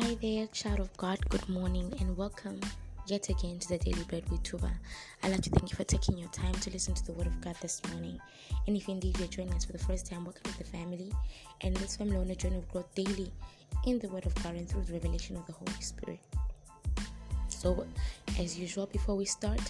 Hi there, child of God. Good morning and welcome yet again to the Daily Bread with Tuba. I'd like to thank you for taking your time to listen to the Word of God this morning. And if indeed you're joining us for the first time, welcome to the family. And this family on a journey of growth daily in the Word of God and through the revelation of the Holy Spirit. So, as usual, before we start,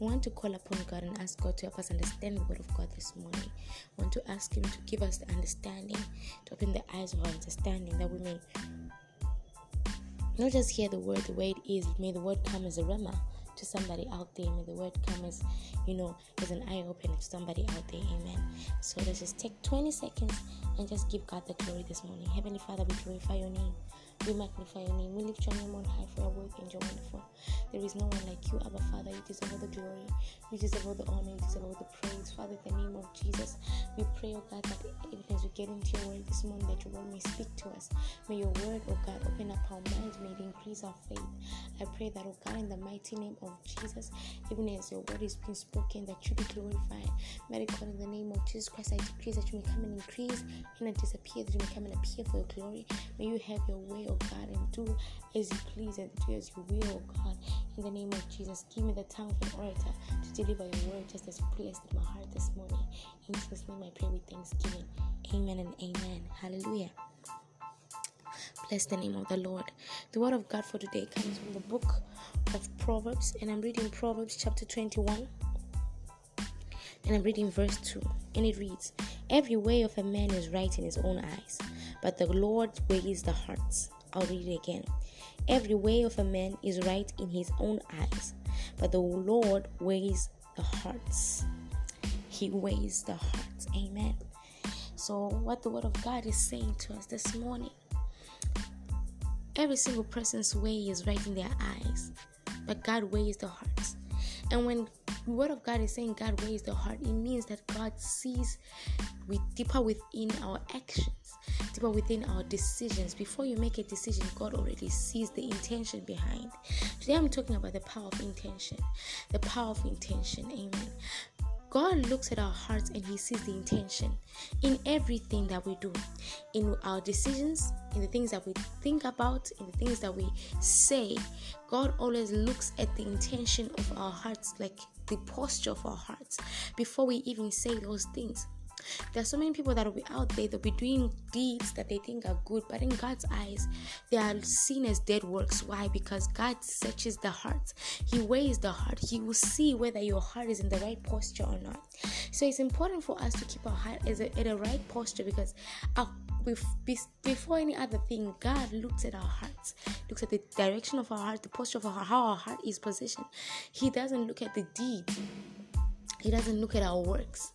we want to call upon God and ask God to help us understand the Word of God this morning. We want to ask Him to give us the understanding, to open the eyes of our understanding, that we may not just hear the word the way it is, may the word come as a rhema to somebody out there. May the word come as, you know, as an eye opener to somebody out there. Amen. So let's just take 20 seconds and just give God the glory this morning. Heavenly Father, we glorify your name. We magnify your name. We lift your name on high for your work and your wonderful. There is no one like you, Abba Father. You deserve all the glory. You deserve all the honor. You deserve all the praise. Father, in the name of Jesus, we pray, oh God, that even as we get into your word this morning, that your word may speak to us. May your word, oh God, open up our minds. May it increase our faith. I pray that, oh God, in the mighty name of Jesus, even as your word is being spoken, that you be glorified. May God, in the name of Jesus Christ, I decree that you may come and increase and not disappear, that you may come and appear for your glory. May you have your way, oh God, and do as you please and do as you will, God. In the name of Jesus, give me the tongue of an orator to deliver your word just as you placed in my heart this morning. In Jesus' name I pray with thanksgiving. Amen and amen. Hallelujah. Bless the name of the Lord. The word of God for today comes from the book of Proverbs, and I'm reading Proverbs chapter 21. And I'm reading verse 2, and it reads Every way of a man is right in his own eyes, but the Lord weighs the hearts. I'll read it again. Every way of a man is right in his own eyes, but the Lord weighs the hearts. He weighs the hearts. Amen. So, what the Word of God is saying to us this morning every single person's way is right in their eyes, but God weighs the hearts. And when the word of God is saying God weighs the heart, it means that God sees with deeper within our actions, deeper within our decisions. Before you make a decision, God already sees the intention behind. Today I'm talking about the power of intention. The power of intention. Amen. God looks at our hearts and He sees the intention in everything that we do, in our decisions, in the things that we think about, in the things that we say. God always looks at the intention of our hearts, like the posture of our hearts, before we even say those things. There are so many people that will be out there, they'll be doing deeds that they think are good, but in God's eyes, they are seen as dead works. Why? Because God searches the heart, He weighs the heart, He will see whether your heart is in the right posture or not. So it's important for us to keep our heart at a right posture because our before any other thing, God looks at our hearts, looks at the direction of our heart, the posture of our heart, how our heart is positioned. He doesn't look at the deed, He doesn't look at our works.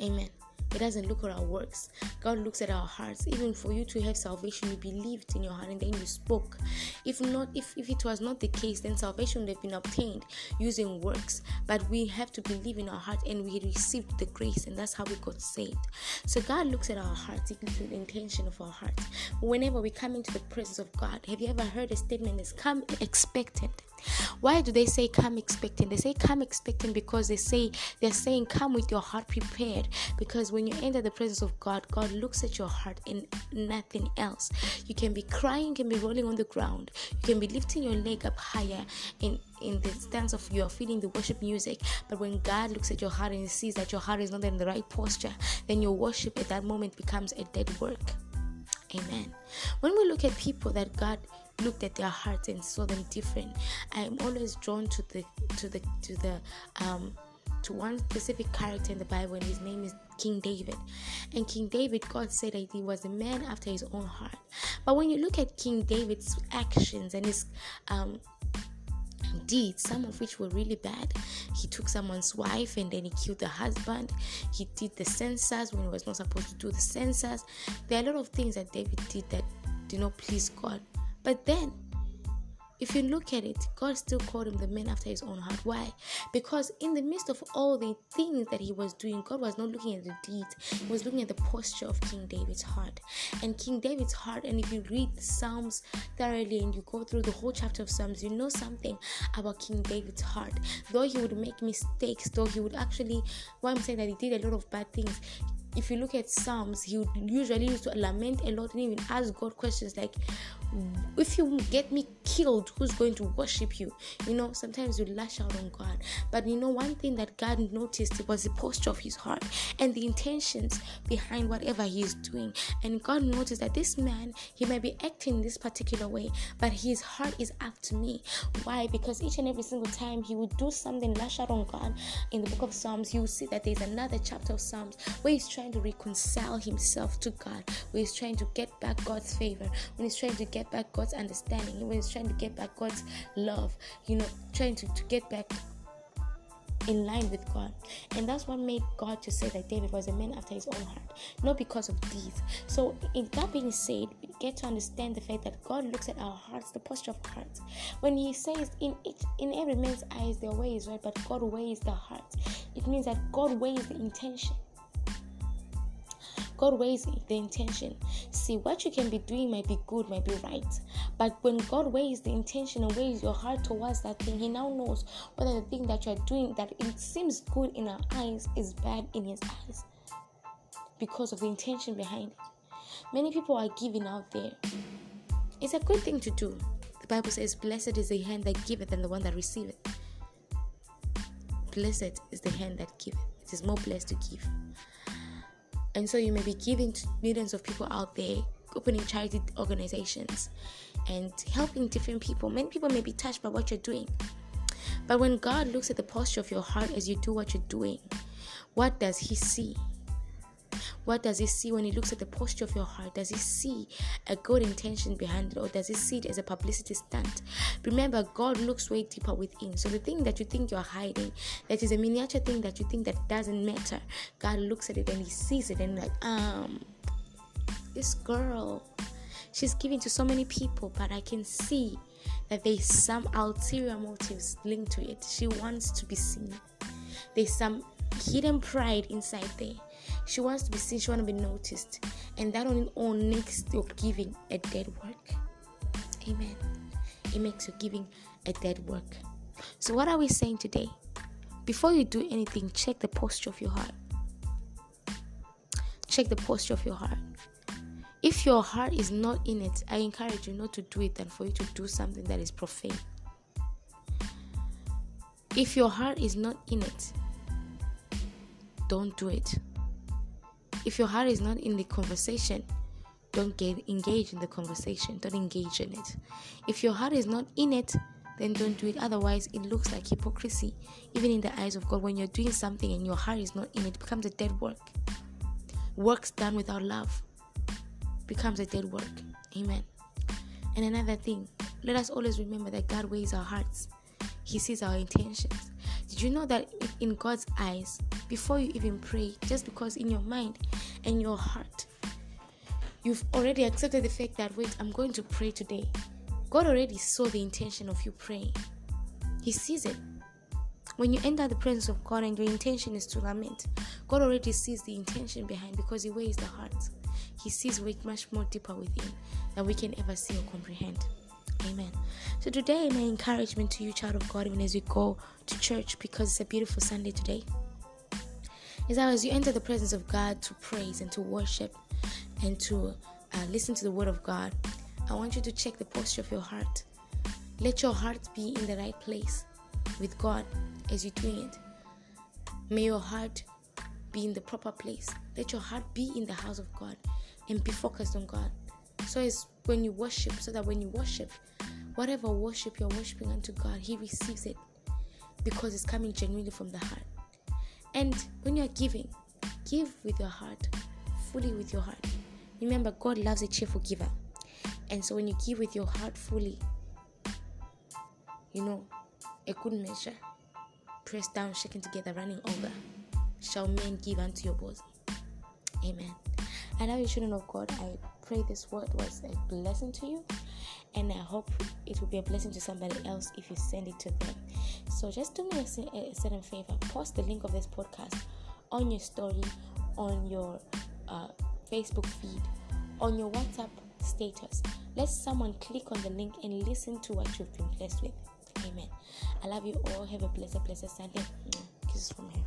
Amen. It doesn't look at our works. God looks at our hearts. Even for you to have salvation, you believed in your heart and then you spoke. If not, if, if it was not the case, then salvation would have been obtained using works. But we have to believe in our heart and we received the grace, and that's how we got saved. So God looks at our hearts, the intention of our hearts. Whenever we come into the presence of God, have you ever heard a statement that's come expectant? Why do they say come expecting? They say come expecting because they say they're saying come with your heart prepared. Because when you enter the presence of God, God looks at your heart and nothing else. You can be crying, you can be rolling on the ground, you can be lifting your leg up higher in in the stance of you are feeling the worship music. But when God looks at your heart and sees that your heart is not in the right posture, then your worship at that moment becomes a dead work. Amen. When we look at people that God looked at their hearts and saw them different. I'm always drawn to the to the to the um to one specific character in the Bible, and his name is King David. And King David, God said that he was a man after his own heart. But when you look at King David's actions and his um, deeds, some of which were really bad. He took someone's wife and then he killed the husband. He did the census when he was not supposed to do the census. There are a lot of things that David did that did not please God. But then, if you look at it, God still called him the man after his own heart. Why? Because in the midst of all the things that he was doing, God was not looking at the deeds, He was looking at the posture of King David's heart. And King David's heart, and if you read the Psalms thoroughly and you go through the whole chapter of Psalms, you know something about King David's heart. Though he would make mistakes, though he would actually, why I'm saying that he did a lot of bad things, if you look at Psalms, he would usually used to lament a lot and even ask God questions like, if you get me killed, who's going to worship you? You know, sometimes you lash out on God. But you know, one thing that God noticed was the posture of his heart and the intentions behind whatever he is doing. And God noticed that this man, he might be acting this particular way, but his heart is after me. Why? Because each and every single time he would do something, lash out on God in the book of Psalms, you will see that there's another chapter of Psalms where he's trying to reconcile himself to God, where he's trying to get back God's favor, when he's trying to get back God's understanding, when he's trying to get back God's love, you know, trying to, to get back in line with God. And that's what made God to say that David was a man after his own heart, not because of deeds. So, in that being said, we get to understand the fact that God looks at our hearts, the posture of hearts. When He says, "In it, in every man's eyes, their way is right?" But God weighs the heart. It means that God weighs the intention. God weighs the intention. See, what you can be doing might be good, might be right. But when God weighs the intention and weighs your heart towards that thing, He now knows whether the thing that you're doing that it seems good in our eyes is bad in His eyes because of the intention behind it. Many people are giving out there. It's a good thing to do. The Bible says, Blessed is the hand that giveth and the one that receiveth. Blessed is the hand that giveth. It is more blessed to give. And so you may be giving to millions of people out there, opening charity organizations and helping different people. Many people may be touched by what you're doing. But when God looks at the posture of your heart as you do what you're doing, what does He see? What does he see when he looks at the posture of your heart? Does he see a good intention behind it, or does he see it as a publicity stunt? Remember, God looks way deeper within. So the thing that you think you're hiding, that is a miniature thing that you think that doesn't matter, God looks at it and he sees it and like, um, this girl, she's giving to so many people, but I can see that there's some ulterior motives linked to it. She wants to be seen. There's some hidden pride inside there. She wants to be seen, she wants to be noticed. And that on own makes your giving a dead work. Amen. It makes your giving a dead work. So, what are we saying today? Before you do anything, check the posture of your heart. Check the posture of your heart. If your heart is not in it, I encourage you not to do it and for you to do something that is profane. If your heart is not in it, don't do it. If your heart is not in the conversation, don't get engaged in the conversation. Don't engage in it. If your heart is not in it, then don't do it. Otherwise, it looks like hypocrisy, even in the eyes of God. When you're doing something and your heart is not in it, it becomes a dead work. Works done without love becomes a dead work. Amen. And another thing, let us always remember that God weighs our hearts. He sees our intentions. Did you know that in God's eyes, before you even pray, just because in your mind and your heart, you've already accepted the fact that, wait, I'm going to pray today. God already saw the intention of you praying, He sees it. When you enter the presence of God and your intention is to lament, God already sees the intention behind because He weighs the heart. He sees way much more deeper within than we can ever see or comprehend. Amen. So today, my encouragement to you, child of God, even as we go to church, because it's a beautiful Sunday today, is that as you enter the presence of God to praise and to worship and to uh, listen to the Word of God, I want you to check the posture of your heart. Let your heart be in the right place with God as you're doing it. May your heart be in the proper place. Let your heart be in the house of God and be focused on God. So it's when you worship, so that when you worship, whatever worship you're worshiping unto God, He receives it because it's coming genuinely from the heart. And when you're giving, give with your heart, fully with your heart. Remember, God loves a cheerful giver. And so when you give with your heart fully, you know, a good measure, pressed down, shaken together, running over, shall men give unto your bosom. Amen. I know you shouldn't know God. I pray this word was a blessing to you, and I hope it will be a blessing to somebody else if you send it to them. So just do me a, a certain favor post the link of this podcast on your story, on your uh, Facebook feed, on your WhatsApp status. Let someone click on the link and listen to what you've been blessed with. Amen. I love you all. Have a blessed, blessed Sunday. Kisses from heaven.